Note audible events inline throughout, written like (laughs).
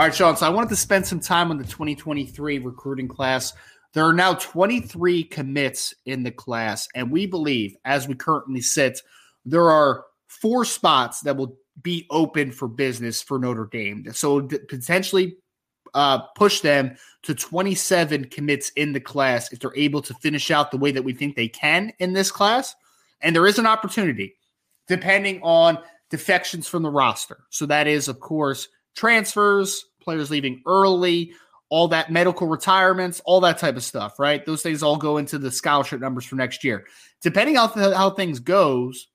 All right, Sean. So I wanted to spend some time on the 2023 recruiting class. There are now 23 commits in the class, and we believe, as we currently sit, there are four spots that will be open for business for Notre Dame. So potentially uh, push them to 27 commits in the class if they're able to finish out the way that we think they can in this class. And there is an opportunity depending on defections from the roster. So that is, of course, transfers, players leaving early, all that medical retirements, all that type of stuff, right? Those things all go into the scholarship numbers for next year. Depending on how, how things goes,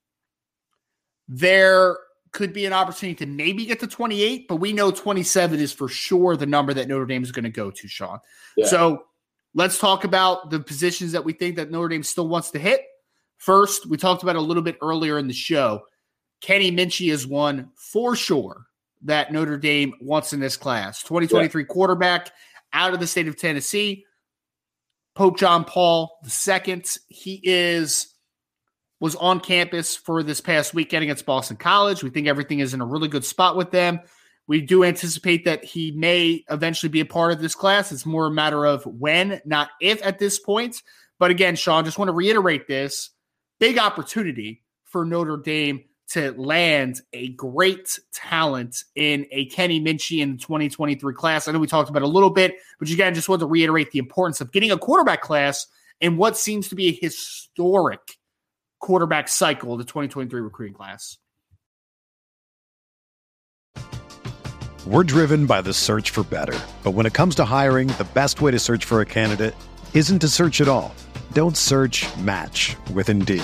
there could be an opportunity to maybe get to 28, but we know 27 is for sure the number that Notre Dame is going to go to, Sean. Yeah. So let's talk about the positions that we think that Notre Dame still wants to hit. First, we talked about a little bit earlier in the show. Kenny Minchey is one for sure that Notre Dame wants in this class. 2023 yeah. quarterback out of the state of Tennessee. Pope John Paul II. He is was on campus for this past weekend against Boston College. We think everything is in a really good spot with them. We do anticipate that he may eventually be a part of this class. It's more a matter of when, not if at this point. But again, Sean, just want to reiterate this big opportunity for Notre Dame to land a great talent in a Kenny Minchey in the 2023 class. I know we talked about a little bit, but again, just want to reiterate the importance of getting a quarterback class in what seems to be a historic quarterback cycle, the 2023 recruiting class. We're driven by the search for better. But when it comes to hiring, the best way to search for a candidate isn't to search at all. Don't search match with Indeed.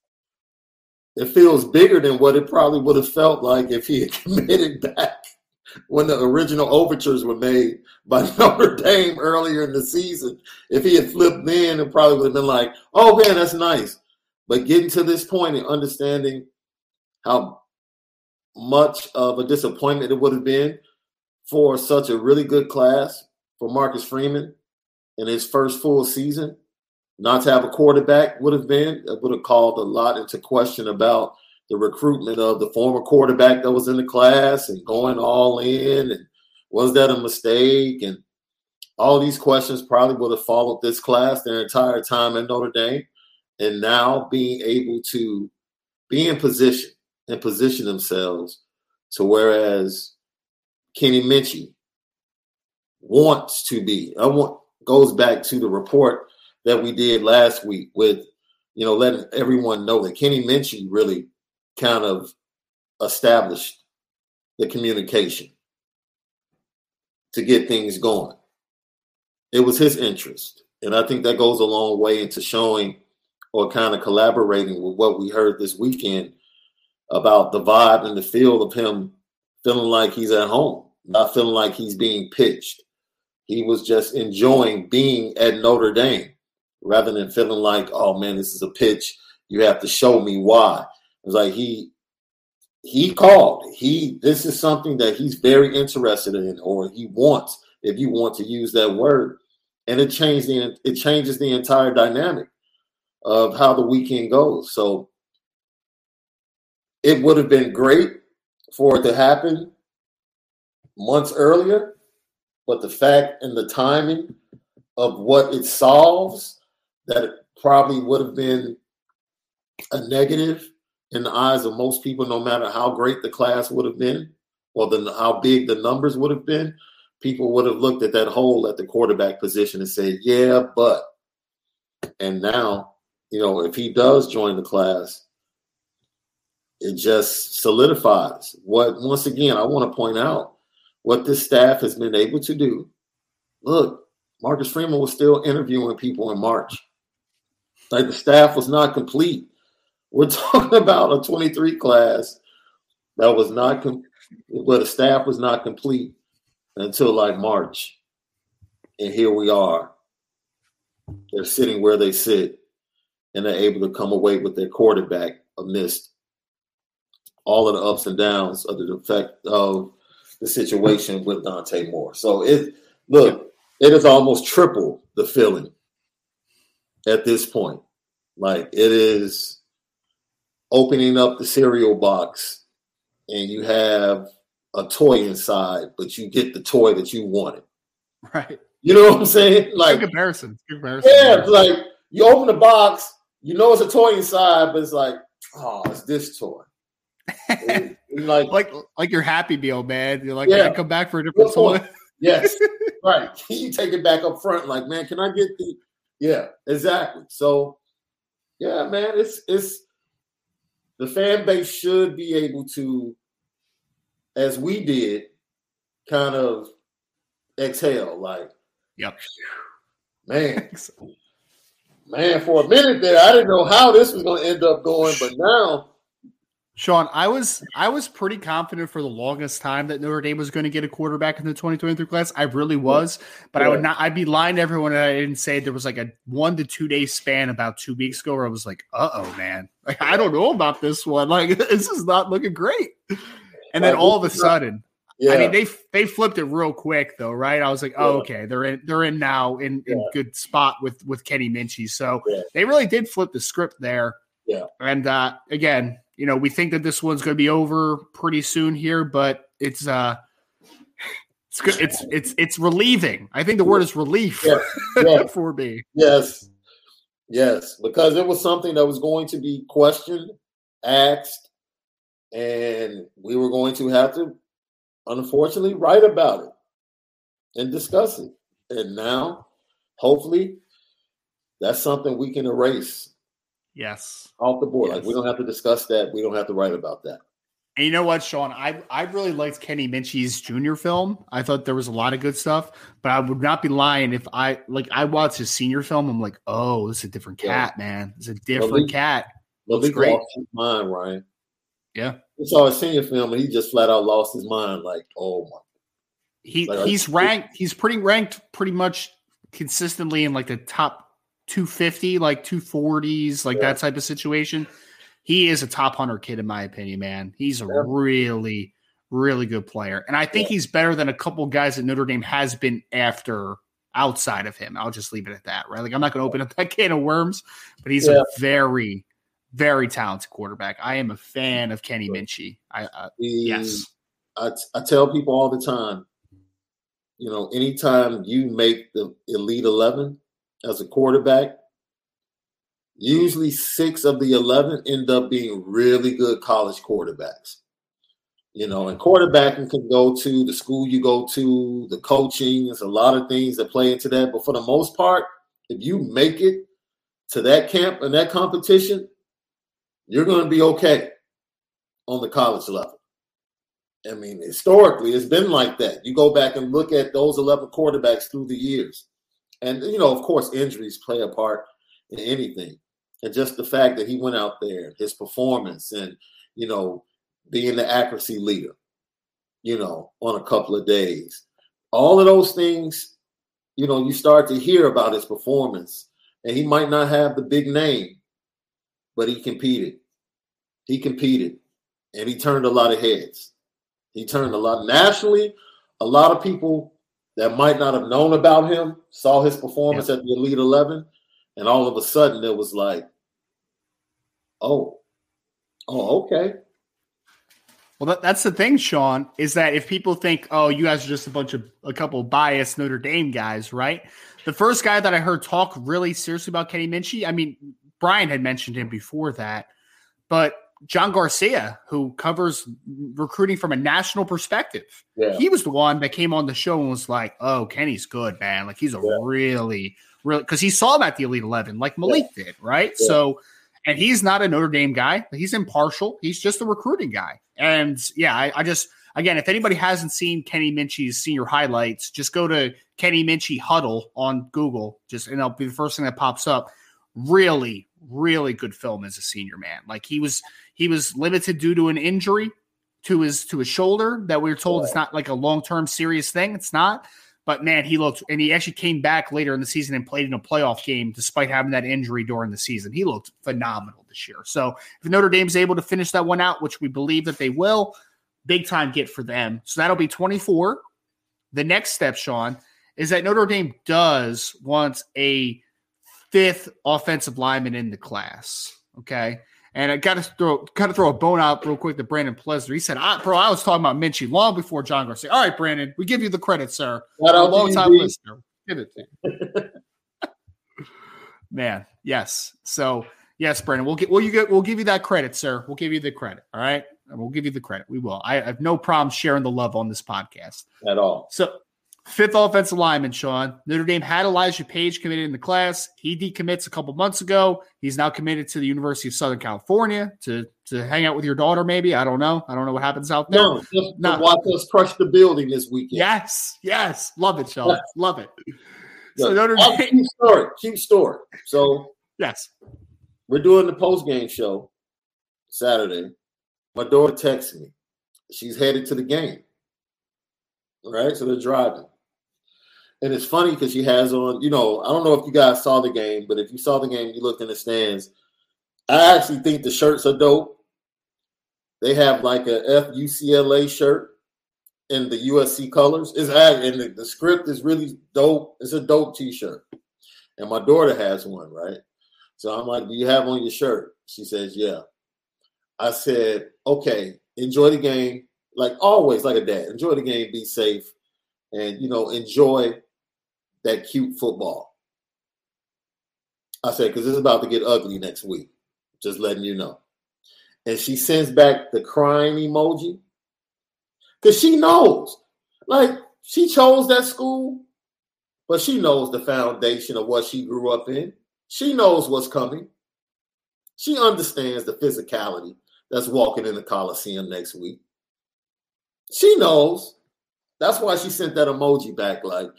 it feels bigger than what it probably would have felt like if he had (laughs) committed back when the original overtures were made by (laughs) Notre Dame earlier in the season. If he had flipped then, it probably would have been like, oh man, that's nice. But getting to this point and understanding how much of a disappointment it would have been for such a really good class for Marcus Freeman in his first full season not to have a quarterback would have been would have called a lot into question about the recruitment of the former quarterback that was in the class and going all in and was that a mistake? And all these questions probably would have followed this class their entire time at Notre Dame and now being able to be in position and position themselves to whereas Kenny Minchey wants to be I want goes back to the report that we did last week with, you know, letting everyone know that Kenny Minchey really kind of established the communication to get things going. It was his interest. And I think that goes a long way into showing or kind of collaborating with what we heard this weekend about the vibe and the feel of him feeling like he's at home, not feeling like he's being pitched. He was just enjoying being at Notre Dame rather than feeling like, oh man, this is a pitch. You have to show me why. It's like he he called. He this is something that he's very interested in, or he wants, if you want to use that word. And it changed the it changes the entire dynamic of how the weekend goes. So it would have been great for it to happen months earlier, but the fact and the timing of what it solves that probably would have been a negative in the eyes of most people, no matter how great the class would have been or the, how big the numbers would have been. People would have looked at that hole at the quarterback position and said, yeah, but. And now, you know, if he does join the class, it just solidifies what, once again, I want to point out what this staff has been able to do. Look, Marcus Freeman was still interviewing people in March. Like the staff was not complete. We're (laughs) talking about a 23 class that was not, com- where the staff was not complete until like March. And here we are. They're sitting where they sit and they're able to come away with their quarterback amidst all of the ups and downs of the effect of the situation with Dante Moore. So it look, it is almost triple the feeling at this point. Like it is opening up the cereal box and you have a toy inside, but you get the toy that you wanted. Right. You know what I'm saying? Like Good comparison. Good comparison. Yeah, it's like you open the box, you know it's a toy inside, but it's like, oh, it's this toy. (laughs) like, like like your happy meal, man. You're like, yeah. come back for a different toy. (laughs) yes, (laughs) right. Can you take it back up front, like, man, can I get the yeah, exactly. So, yeah, man, it's it's the fan base should be able to, as we did, kind of exhale, like, yep, man, (laughs) man. For a minute there, I didn't know how this was going to end up going, but now Sean, I was I was pretty confident for the longest time that Notre Dame was going to get a quarterback in the 2023 class. I really was, but yeah. I would not. I'd be lying to everyone I didn't say there was like a one to two day span about two weeks ago where I was like, "Uh oh, man! Like I don't know about this one. Like (laughs) this is not looking great." And then all of a sudden, yeah. I mean they they flipped it real quick though, right? I was like, "Oh, okay, they're in they're in now in in good spot with with Kenny Minchey." So they really did flip the script there. Yeah, and uh, again you know, we think that this one's going to be over pretty soon here, but it's uh It's good. It's it's it's relieving. I think the word is relief yeah, yeah. (laughs) for me. Yes, yes, because it was something that was going to be questioned, asked, and we were going to have to, unfortunately, write about it and discuss it. And now, hopefully, that's something we can erase. Yes. Off the board. Yes. Like we don't have to discuss that. We don't have to write about that. And you know what, Sean? I I really liked Kenny Minchey's junior film. I thought there was a lot of good stuff, but I would not be lying if I like I watched his senior film. I'm like, oh, this is a different cat, yeah. man. It's a different Malik, cat. Looks great. lost his mind, Ryan. Yeah. We saw a senior film and he just flat out lost his mind. Like, oh my. He like, he's ranked. He's pretty ranked pretty much consistently in like the top 250, like 240s, like yeah. that type of situation. He is a top hunter kid, in my opinion, man. He's a yeah. really, really good player. And I think yeah. he's better than a couple guys that Notre Dame has been after outside of him. I'll just leave it at that, right? Like, I'm not going to open up that can of worms, but he's a very, very talented quarterback. I am a fan of Kenny Minchey. I, uh, yes. I, I tell people all the time, you know, anytime you make the Elite 11 as a quarterback, usually six of the 11 end up being really good college quarterbacks. You know, and quarterbacking can go to the school you go to, the coaching, there's a lot of things that play into that. But for the most part, if you make it to that camp and that competition, you're going to be okay on the college level. I mean, historically, it's been like that. You go back and look at those 11 quarterbacks through the years. And, you know, of course, injuries play a part in anything. And just the fact that he went out there, his performance, and, you know, being the accuracy leader, you know, on a couple of days. All of those things, you know, you start to hear about his performance. And he might not have the big name, but he competed. He competed and he turned a lot of heads. He turned a lot nationally. A lot of people that might not have known about him saw his performance yeah. at the Elite 11, and all of a sudden it was like, oh, oh, okay. Well, that, that's the thing, Sean, is that if people think, oh, you guys are just a bunch of a couple biased Notre Dame guys, right? The first guy that I heard talk really seriously about Kenny Minchey, I mean, Brian had mentioned him before that, but John Garcia, who covers recruiting from a national perspective. Yeah. He was the one that came on the show and was like, "Oh, Kenny's good, man. Like he's a yeah. really, really because he saw him at the Elite Eleven, like Malik yeah. did, right? So, and he's not a Notre Dame guy. He's impartial. He's just a recruiting guy. And yeah, I, I just again, if anybody hasn't seen Kenny Minchey's senior highlights, just go to Kenny Minchey Hudl on Google. Just and it'll be the first thing that pops up. Really, really good film as a senior man. Like he was he was limited due to an injury to his to his shoulder that we were told it's not like a long term serious thing. It's not. But man, he looked and he actually came back later in the season and played in a playoff game despite having that injury during the season. He looked phenomenal this year. So if Notre Dame's able to finish that one out, which we believe that they will, big time get for them. So that'll be 24. The next step, Sean, is that Notre Dame does want a fifth offensive lineman in the class. Okay. And I got to throw, got to throw a bone out real quick to Brandon Plesner. He said, I, "Bro, I was talking about Minchey long before John Garcia." All right, Brandon, we give you the credit, sir. What a long time listener. Give it to you. (laughs) Man, yes. So yes, Brandon, we'll get we'll you get we'll give you that credit, sir. We'll give you the credit. All right, and we'll give you the credit. We will. I, I have no problem sharing the love on this podcast at all. So Fifth offensive lineman, Sean. Notre Dame had Elijah Page committed in the class. He decommits a couple months ago. He's now committed to the University of Southern California to to hang out with your daughter, maybe. I don't know. I don't know what happens out there. No, just no. watch us crush the building this weekend. Yes, yes. Love it, Sean. Love it. So Notre Dame. Keep story. Keep story. So yes. We're doing the post game show Saturday. My daughter texts me. She's headed to the game. Right? So they're driving. And it's funny because she has on, you know, I don't know if you guys saw the game, but if you saw the game, you looked in the stands. I actually think the shirts are dope. They have like a FUCLA shirt in the USC colors. It's and the, the script is really dope. It's a dope T-shirt, and my daughter has one, right? So I'm like, "Do you have on your shirt?" She says, "Yeah." I said, "Okay, enjoy the game, like always, like a dad. Enjoy the game, be safe, and you know enjoy that cute football. I said because it's about to get ugly next week. Just letting you know. And she sends back the crying emoji because she knows, like she chose that school, but she knows the foundation of what she grew up in. She knows what's coming. She understands the physicality that's walking in the Coliseum next week. She knows. That's why she sent that emoji back like,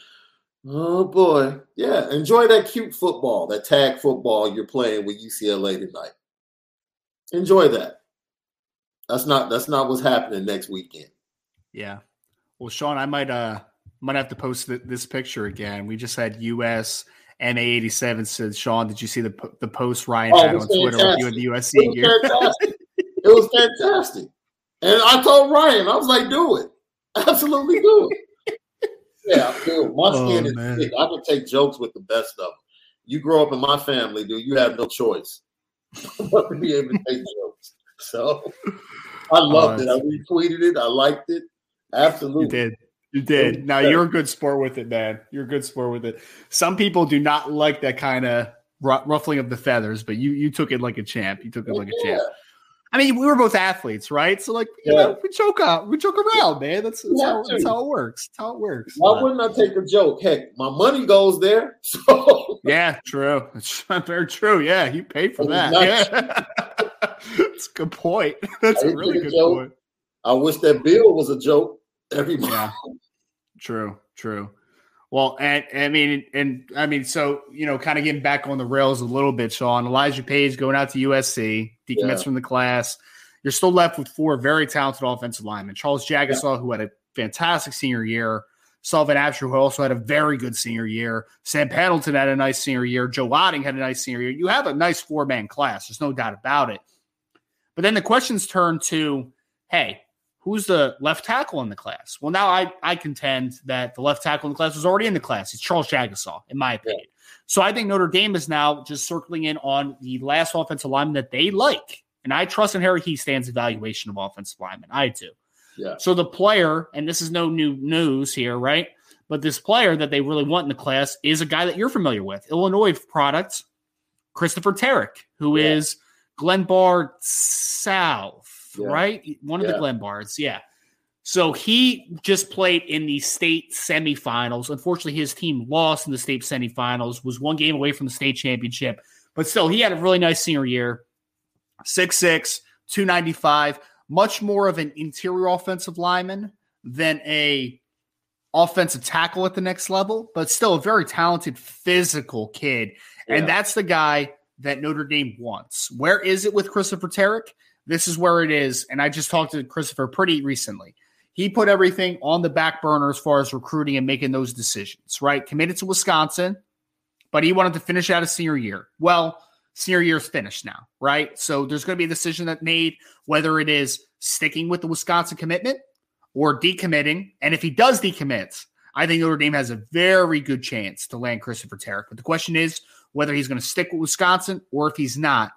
oh boy. Yeah, enjoy that cute football, that tag football you're playing with UCLA tonight. Enjoy that. That's not that's not what's happening next weekend. Yeah. Well, Sean, I might uh might have to post th- this picture again. We just had US MA87 said, Sean, did you see the the post Ryan oh, had on Twitter with you and the USC it gear? Fantastic. it was fantastic. And I told Ryan, I was like, do it. Absolutely do it. (laughs) yeah, dude. My oh, skin oh, is thick. I can take jokes with the best of them. You grow up in my family, dude. You have no choice (laughs) but to be able to take jokes. So I oh, loved it. I retweeted it. I liked it. Absolutely. You did. You did. Now you're a good sport with it, man. You're a good sport with it. Some people do not like that kind of ruffling of the feathers, but you you took it like a champ. You took it oh, like a champ. I mean, we were both athletes, right? So like, you yeah. know, we joke out, we joke around, man. That's, that's, how, that's how, it works. That's how it works. Why wouldn't I take a joke? Heck, my money goes there. (laughs) So yeah, true. It's (laughs) very true. Yeah, you paid for that. Yeah. (laughs) That's a good point. That's a really good joke. point. I wish that bill was a joke every month. Yeah. True, true. Well, and I mean, and I mean, so you know, kind of getting back on the rails a little bit, Sean. Elijah Page going out to USC, decommits yeah. from the class. You're still left with four very talented offensive linemen. Charles Jagusah, yeah. who had a fantastic senior year. Sullivan Absher, who also had a very good senior year. Sam Pendleton had a nice senior year. Joe Otting had a nice senior year. You have a nice four man class. There's no doubt about it. But then the questions turn to, hey, who's the left tackle in the class? Well, now I, I contend that the left tackle in the class was already in the class. It's Charles Jagusah, in my opinion. Yeah. So I think Notre Dame is now just circling in on the last offensive lineman that they like. And I trust in Harry Hiestand's evaluation of offensive linemen. I do. Yeah. So the player, and this is no new news here, right? But this player that they really want in the class is a guy that you're familiar with, Illinois product, Christopher Terek, who yeah. is Glenbard South, yeah. right? One of yeah. the Glenbards, yeah. So he just played in the state semifinals. Unfortunately, his team lost in the state semifinals, was one game away from the state championship. But still, he had a really nice senior year. 6'6, 295, much more of an interior offensive lineman than a offensive tackle at the next level, but still a very talented physical kid. Yeah. And that's the guy that Notre Dame wants. Where is it with Christopher Terek? This is where it is. And I just talked to Christopher pretty recently. He put everything on the back burner as far as recruiting and making those decisions, right? Committed to Wisconsin, but he wanted to finish out a senior year. Well, senior year is finished now, right? So there's going to be a decision that made whether it is sticking with the Wisconsin commitment or decommitting. And if he does decommit, I think Notre Dame has a very good chance to land Christopher Terek. But the question is, whether he's going to stick with Wisconsin or if he's not.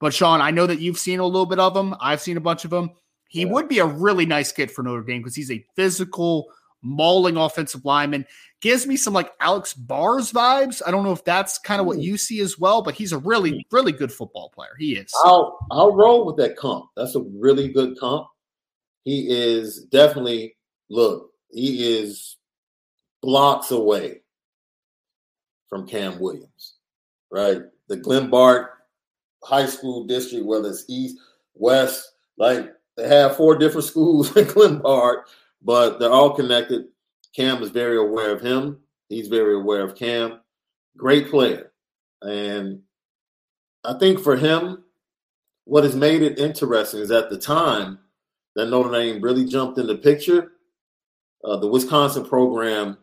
But Sean, I know that you've seen a little bit of him. I've seen a bunch of him. He yeah. would be a really nice kid for Notre Dame because he's a physical, mauling offensive lineman. Gives me some like Alex Bars vibes. I don't know if that's kind of what hmm. you see as well, but he's a really, hmm. really good football player. He is. I'll I'll roll with that comp. That's a really good comp. He is definitely look. He is blocks away from Cam Williams right? The Glenbard High School district, whether it's East, West, like they have four different (laughs) schools in Glenbard, but they're all connected. Cam is very aware of him. He's very aware of Cam. Great player. And I think for him, what has made it interesting is at the time that Notre Dame really jumped in the picture, uh, the Wisconsin program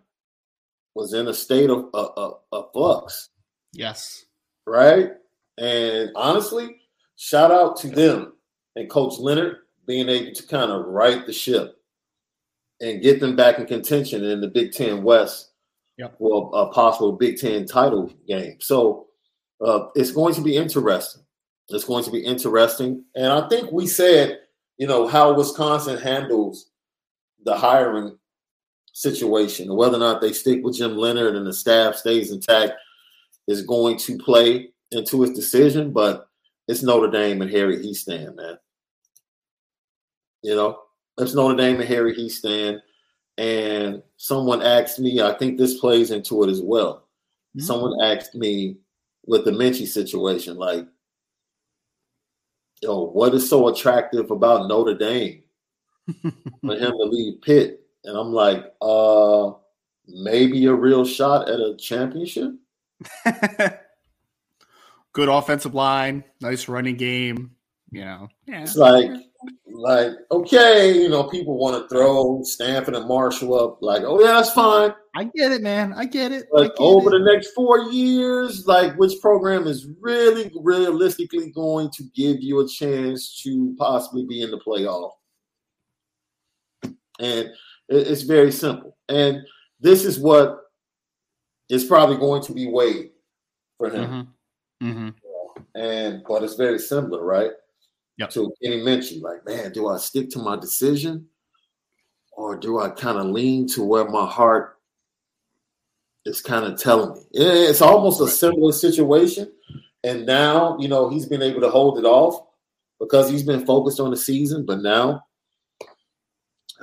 was in a state of, of, of flux. Yes. Right. And honestly, shout out to them and Coach Leonhard being able to kind of right the ship and get them back in contention in the Big Ten West yep. well, a possible Big Ten title game. So uh, it's going to be interesting. It's going to be interesting. And I think we said, you know, how Wisconsin handles the hiring situation. Whether or not they stick with Jim Leonhard and the staff stays intact is going to play into his decision, but it's Notre Dame and Harry Hiestand, man. You know, it's Notre Dame and Harry Hiestand. And someone asked me, I think this plays into it as well. Mm-hmm. Someone asked me with the Minchey situation, like, yo, what is so attractive about Notre Dame (laughs) for him to leave Pitt? And I'm like, uh, maybe a real shot at a championship. (laughs) Good offensive line, nice running game. You know, yeah. it's like like, okay, you know, people want to throw Stanford and Marshall up. Like, oh yeah, that's fine. I get it, man. I get it. But get over it. the next four years, like, which program is really realistically going to give you a chance to possibly be in the playoff? And it's very simple. And this is what is probably going to be weighed for him. Mm-hmm. Mm-hmm. And but it's very similar, right? yep. to Kenny Minchey. Like, man, do I stick to my decision or do I kind of lean to where my heart is kind of telling me? It's almost a similar situation. And now, you know, he's been able to hold it off because he's been focused on the season. But now,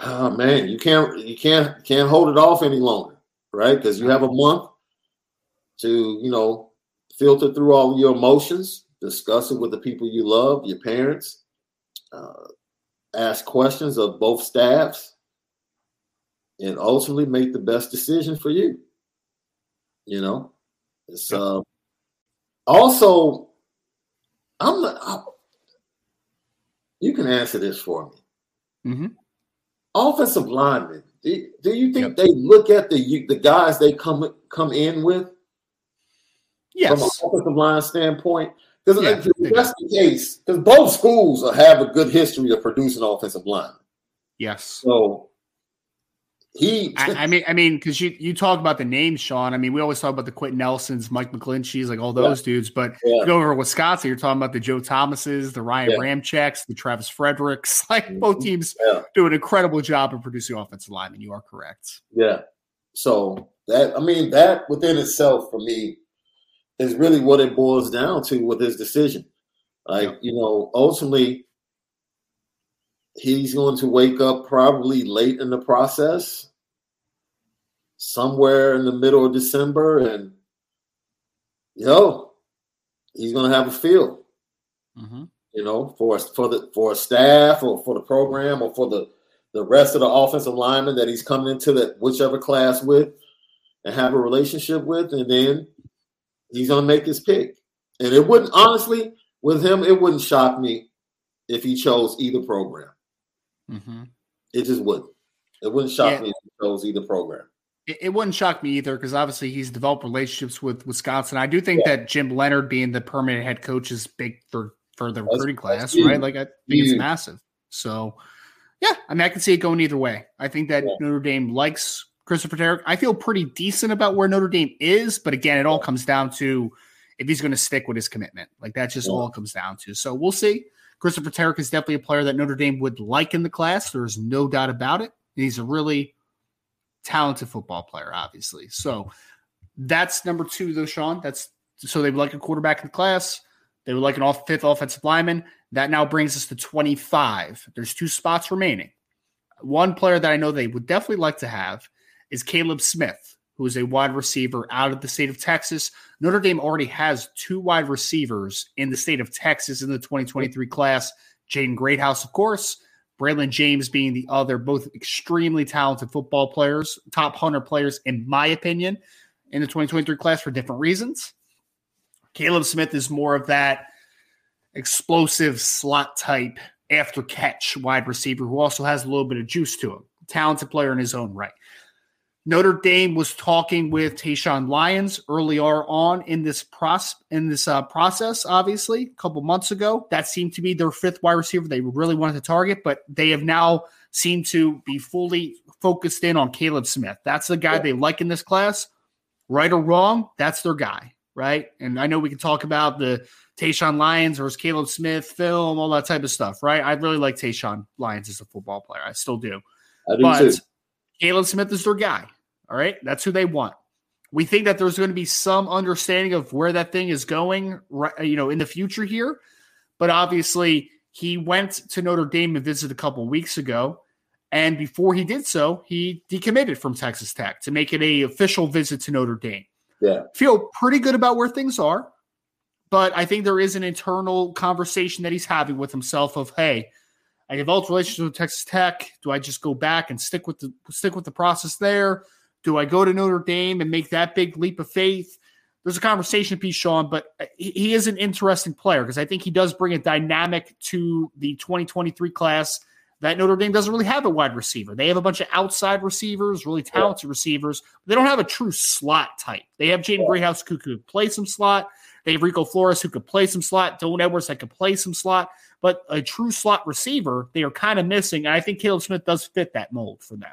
oh man, you can't you can't can't hold it off any longer, right? Because you have a month to, you know, filter through all your emotions discuss it with the people you love, your parents, uh, ask questions of both staffs, and ultimately make the best decision for you. You know, it's uh, also I'm. I, you can answer this for me. Mm-hmm. Offensive linemen. Do, do you think yep. they look at the the guys they come come in with? Yes. From an offensive line standpoint, because yeah, if that's the case, because both schools have a good history of producing offensive line. Yes. So he, I, I mean, I mean, because you you talk about the names, Sean. I mean, we always talk about the Quenton Nelsons, Mike McGlinchey's, like all those yeah. dudes. But yeah. go over to Wisconsin, you're talking about the Joe Thomases, the Ryan yeah. Ramczyks, the Travis Fredericks. (laughs) Like mm-hmm. both teams do an incredible job of producing offensive linemen. You are correct. Yeah. So that I mean that within itself for me is really what it boils down to with his decision. Like, you know, ultimately, he's going to wake up probably late in the process, somewhere in the middle of December, and yo, he's going to have a feel. Mm-hmm. You know, for for the for a staff or for the program or for the the rest of the offensive linemen that he's coming into that whichever class with and have a relationship with, and then He's going to make his pick. And it wouldn't, honestly, with him, it wouldn't shock me if he chose either program. Mm-hmm. It just wouldn't. It wouldn't shock yeah. me if he chose either program. It, it wouldn't shock me either because obviously he's developed relationships with Wisconsin. I do think yeah. that Jim Leonhard being the permanent head coach is big for, for the recruiting class, right? Like, I think it's massive. So, yeah, I mean, I can see it going either way. I think that yeah. Notre Dame likes Christopher Terek. I feel pretty decent about where Notre Dame is, but again, it all comes down to if he's going to stick with his commitment. Like that's just yeah. all comes down to. So we'll see. Christopher Terek is definitely a player that Notre Dame would like in the class. There's no doubt about it. He's a really talented football player, obviously. So that's number two, though, Sean. That's so they would like a quarterback in the class. They would like an off fifth offensive lineman. That now brings us to 25. There's two spots remaining. One player that I know they would definitely like to have is Caleb Smith, who is a wide receiver out of the state of Texas. Notre Dame already has two wide receivers in the state of Texas in the 2023 class. Jaden Greathouse, of course, Braylon James being the other, both extremely talented football players, top 100 players, in my opinion, in the 2023 class for different reasons. Caleb Smith is more of that explosive slot type after catch wide receiver who also has a little bit of juice to him. Talented player in his own right. Notre Dame was talking with Tayshawn Lyons earlier on in this process. In this uh, process, obviously, a couple months ago, that seemed to be their fifth wide receiver they really wanted to target, but they have now seemed to be fully focused in on Caleb Smith. That's the guy yeah. they like in this class. Right or wrong, that's their guy, right? And I know we can talk about the Tayshawn Lyons versus Caleb Smith film, all that type of stuff, right? I really like Tayshawn Lyons as a football player. I still do. I do but, too Caleb Smith is their guy. All right. That's who they want. We think that there's going to be some understanding of where that thing is going, you know, in the future here. But obviously, he went to Notre Dame and visited a couple weeks ago. And before he did so, he decommitted from Texas Tech to make it a official visit to Notre Dame. Yeah. Feel pretty good about where things are. But I think there is an internal conversation that he's having with himself of, hey, I developed relationships with Texas Tech. Do I just go back and stick with the stick with the process there? Do I go to Notre Dame and make that big leap of faith? There's a conversation piece, Sean, but uh, he is an interesting player because I think he does bring a dynamic to the 2023 class that Notre Dame doesn't really have a wide receiver. They have a bunch of outside receivers, really talented yeah. receivers. They don't have a true slot type. They have Jaden Greathouse who could play some slot. They have Rico Flores who could play some slot. Dylan Edwards that could play some slot. But a true slot receiver, they are kind of missing. And I think Caleb Smith does fit that mold for them.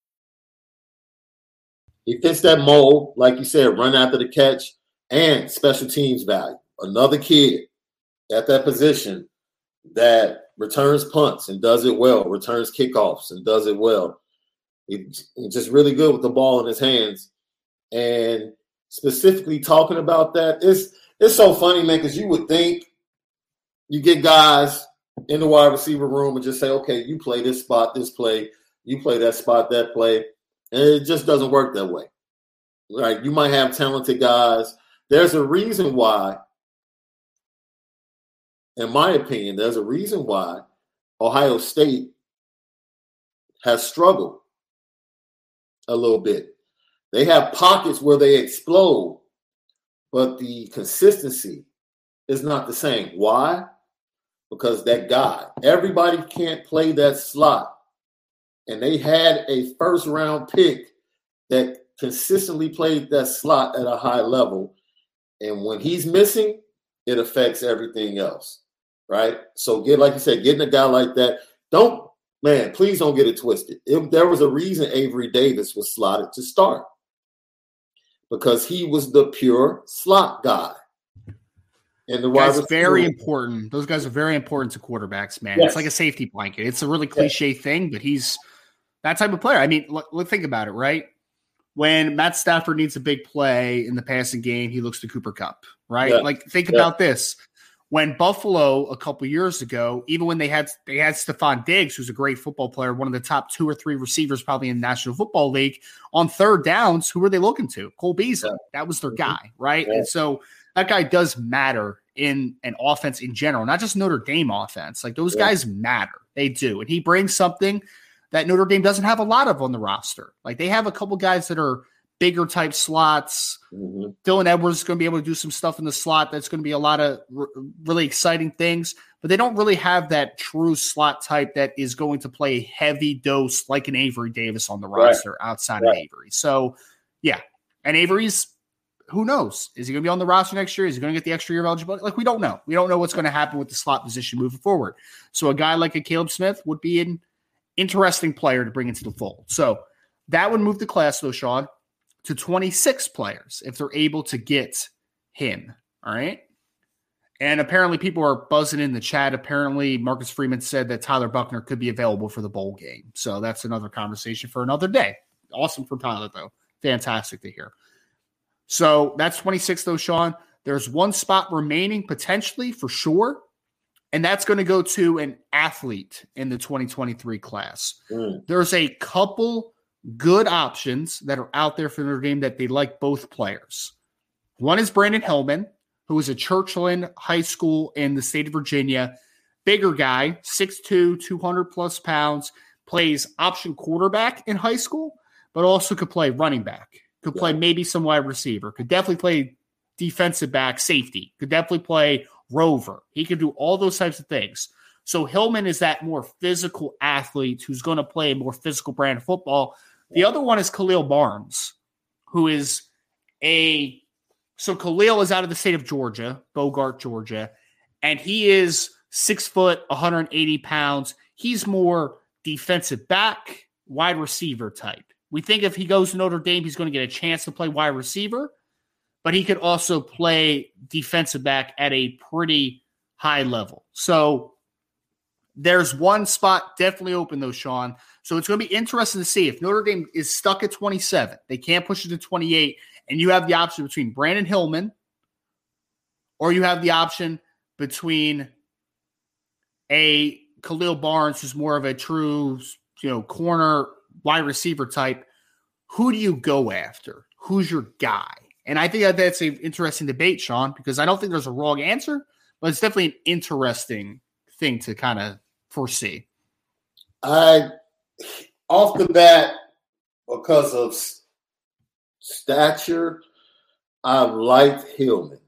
He fits that mold, like you said, run after the catch and special teams value. Another kid at that position that returns punts and does it well, returns kickoffs and does it well. He's just really good with the ball in his hands. And specifically talking about that, it's it's so funny, man, because you would think you get guys in the wide receiver room and just say, okay, you play this spot, this play, you play that spot, that play. And it just doesn't work that way. Like You might have talented guys. There's a reason why, in my opinion, there's a reason why Ohio State has struggled a little bit. They have pockets where they explode, but the consistency is not the same. Why? Because that guy, everybody can't play that slot and they had a first round pick that consistently played that slot at a high level. And when he's missing, it affects everything else. Right. So get like you said, getting a guy like that, don't man, please don't get it twisted. If there was a reason Avery Davis was slotted to start. Because he was the pure slot guy. And the guys very important. Those guys are very important to quarterbacks, man. Yes. It's like a safety blanket. It's a really cliche yes. thing, but he's that type of player. I mean, look, look, think about it, right? When Matt Stafford needs a big play in the passing game, he looks to Cooper Kupp, right? Yeah. Like, think yeah. about this. When Buffalo a couple years ago, even when they had they had Stefon Diggs, who's a great football player, one of the top two or three receivers probably in the National Football League, on third downs, who were they looking to? Cole Beasley. Yeah. That was their mm-hmm. guy, right? And so that guy does matter in an offense in general, not just Notre Dame offense. Like those guys matter. They do. And he brings something that Notre Dame doesn't have a lot of on the roster. Like they have a couple guys that are bigger type slots. Mm-hmm. Dylan Edwards is going to be able to do some stuff in the slot that's going to be a lot of r- really exciting things, but they don't really have that true slot type that is going to play a heavy dose like an Avery Davis on the roster right. outside right. of Avery. So, yeah. And Avery's who knows? Is he going to be on the roster next year? Is he going to get the extra year of eligibility? Like we don't know. We don't know what's going to happen with the slot position moving forward. So a guy like a Caleb Smith would be in interesting player to bring into the fold. So that would move the class, though, Sean, to 26 players if they're able to get him. All right. And apparently, people are buzzing in the chat. Apparently, Marcus Freeman said that Tyler Buchner could be available for the bowl game. So that's another conversation for another day. Awesome for Tyler, though. Fantastic to hear. So that's 26, though, Sean. There's one spot remaining potentially for sure and that's going to go to an athlete in the 2023 class. Mm. There's a couple good options that are out there for Notre Dame that they like both players. One is Brandyn Hillman, who is a Churchland High School in the state of Virginia. Bigger guy, 6'2, 200 plus pounds, plays option quarterback in high school, but also could play running back, could play maybe some wide receiver, could definitely play defensive back, safety, could definitely play rover. He can do all those types of things. So Hillman is that more physical athlete who's going to play a more physical brand of football. The other one is Khalil Barnes, who is a so Khalil is out of the state of Georgia, Bogart, Georgia, and he is six foot, 180 pounds. He's more defensive back, wide receiver type. We think if he goes to Notre Dame, he's going to get a chance to play wide receiver but he could also play defensive back at a pretty high level. So there's one spot definitely open though, Sean. So it's going to be interesting to see if Notre Dame is stuck at 27. They can't push it to 28, and you have the option between Brandyn Hillman, or you have the option between a Khalil Barnes, who's more of a true, you know, corner wide receiver type. Who do you go after? Who's your guy? And I think that that's an interesting debate, Sean, because I don't think there's a wrong answer, but it's definitely an interesting thing to kind of foresee. I, off the bat, because of stature, I liked Hillman,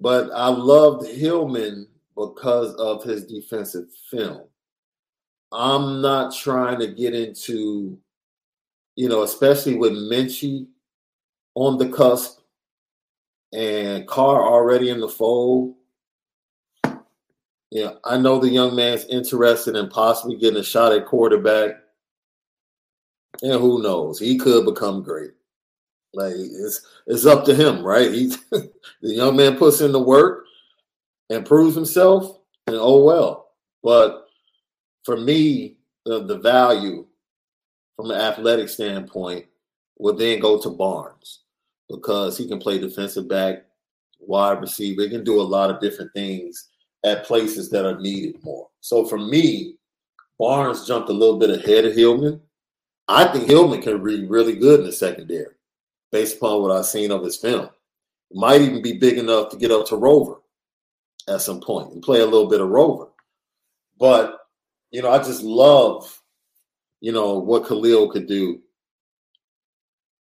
but I loved Hillman because of his defensive film. I'm not trying to get into, you know, especially with Minchey on the cusp and Carr already in the fold. Yeah, I know the young man's interested in possibly getting a shot at quarterback. And who knows? He could become great. Like it's it's up to him, right? He (laughs) the young man puts in the work and proves himself, and oh well. But for me, the, the value from an athletic standpoint would then go to Barnes because he can play defensive back, wide receiver. He can do a lot of different things at places that are needed more. So for me, Barnes jumped a little bit ahead of Hillman. I think Hillman can be really good in the secondary based upon what I've seen of his film. Might even be big enough to get up to Rover at some point and play a little bit of Rover. But, you know, I just love, you know, what Khalil could do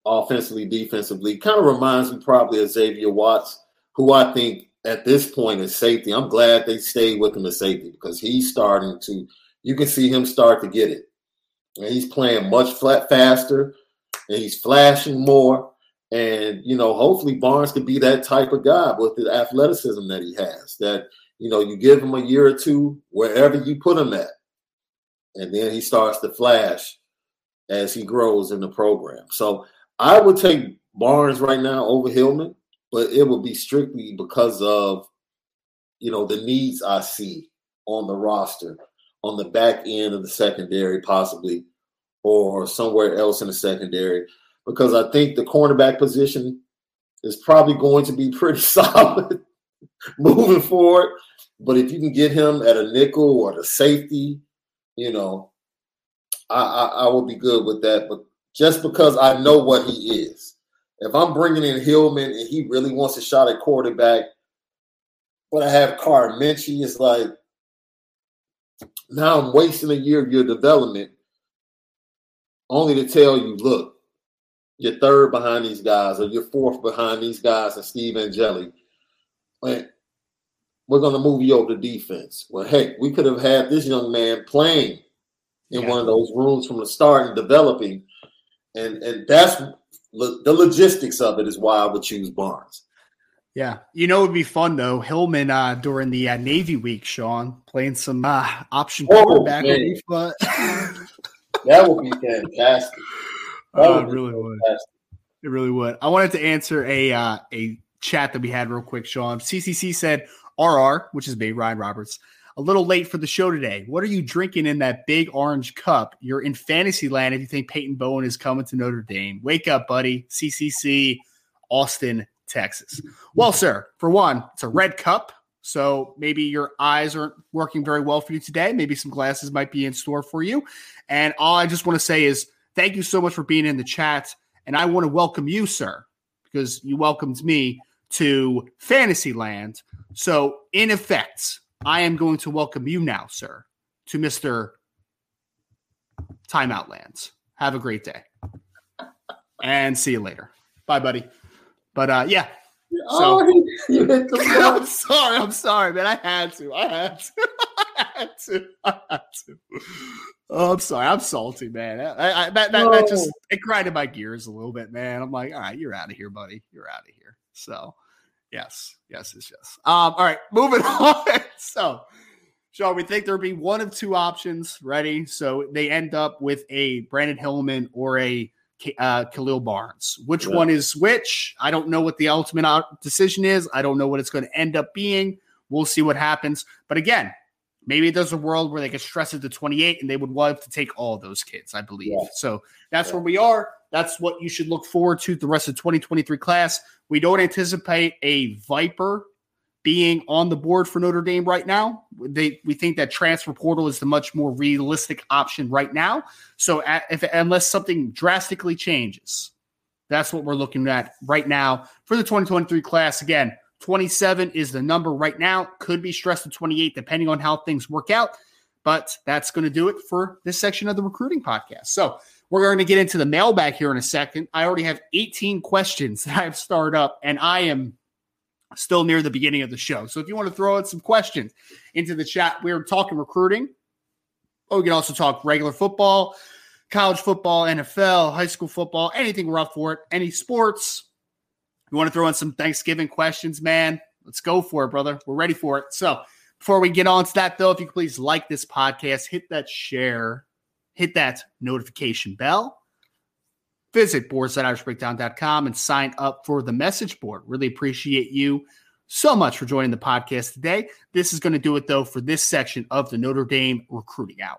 offensively, defensively. Kind of reminds me probably of Xavier Watts, who I think at this point is safety. I'm glad they stayed with him as safety because he's starting to, you can see him start to get it. And he's playing much flat faster and he's flashing more. And, you know, hopefully Barnes could be that type of guy with the athleticism that he has. That, you know, you give him a year or two wherever you put him at. And then he starts to flash as he grows in the program. So I would take Barnes right now over Hillman, but it would be strictly because of you know the needs I see on the roster, on the back end of the secondary, possibly, or somewhere else in the secondary, because I think the cornerback position is probably going to be (laughs) pretty solid moving forward. But if you can get him at a nickel or the safety, you know, I, I, I will be good with that. But just because I know what he is. If I'm bringing in Hillman and he really wants a shot at quarterback, but I have Carr Minchey, it's like now I'm wasting a year of your development only to tell you, look, you're third behind these guys or you're fourth behind these guys and Steve Angeli. But we're going to move you over to defense. Well, heck, we could have had this young man playing in yeah. one of those rooms from the start and developing and and that's the logistics of it is why I would choose Barnes. Yeah, you know it would be fun though. Hillman uh, during the uh, Navy week, Sean playing some uh, option oh, quarterback. But (laughs) that would be fantastic. (laughs) That oh, would it really fantastic. would. It really would. I wanted to answer a uh, a chat that we had real quick, Sean. CCC said RR, which is me, Ryan Roberts a little late for the show today. What are you drinking in that big orange cup? You're in fantasy land if you think Peyton Bowen is coming to Notre Dame. Wake up, buddy. CCC, Austin, Texas. Well, sir, for one, it's a red cup. So maybe your eyes aren't working very well for you today. Maybe some glasses might be in store for you. And all I just want to say is thank you so much for being in the chat. And I want to welcome you, sir, because you welcomed me to Fantasyland. So, in effect, I am going to welcome you now, sir, to Mr. Timeout Lands. Have a great day. And see you later. Bye, buddy. But uh yeah. So, (laughs) oh, (laughs) I'm sorry. I'm sorry, man. I had to. I had to. (laughs) I had to. I had to. Oh, I'm sorry. I'm salty, man. I, I, that, that, that just it grinded my gears a little bit, man. I'm like, all right, you're out of here, buddy. You're out of here. So, yes, yes, yes, yes. Um, all right, moving (laughs) on. so, Sean, we think there'll be one of two options ready. So they end up with a Brandyn Hillman or a uh, Khalil Barnes. Which yeah. one is which? I don't know what the ultimate decision is. I don't know what it's going to end up being. We'll see what happens. But again, maybe there's a world where they get stressed at the 28 and they would love to take all those kids, I believe. Yeah. So that's yeah. where we are. That's what you should look forward to the rest of 2023 class. We don't anticipate a Viper being on the board for Notre Dame right now. They, we think that transfer portal is the much more realistic option right now. So if, unless something drastically changes, that's what we're looking at right now for the 2023 class. Again, 27 is the number right now. Could be stressed to 28 depending on how things work out. But that's going to do it for this section of the recruiting podcast. So we're going to get into the mailbag here in a second. I already have 18 questions (laughs) that I've started up, and I am still near the beginning of the show. So if you want to throw in some questions into the chat, we're talking recruiting. Oh, we can also talk regular football, college football, NFL, high school football, anything we're for it, any sports. You want to throw in some Thanksgiving questions, man? Let's go for it, brother. We're ready for it. So before we get on to that, though, if you could please like this podcast, hit that share, hit that notification bell visit boardsideirishbreakdown.com and sign up for the message board. Really appreciate you so much for joining the podcast today. This is going to do it, though, for this section of the Notre Dame Recruiting Hour.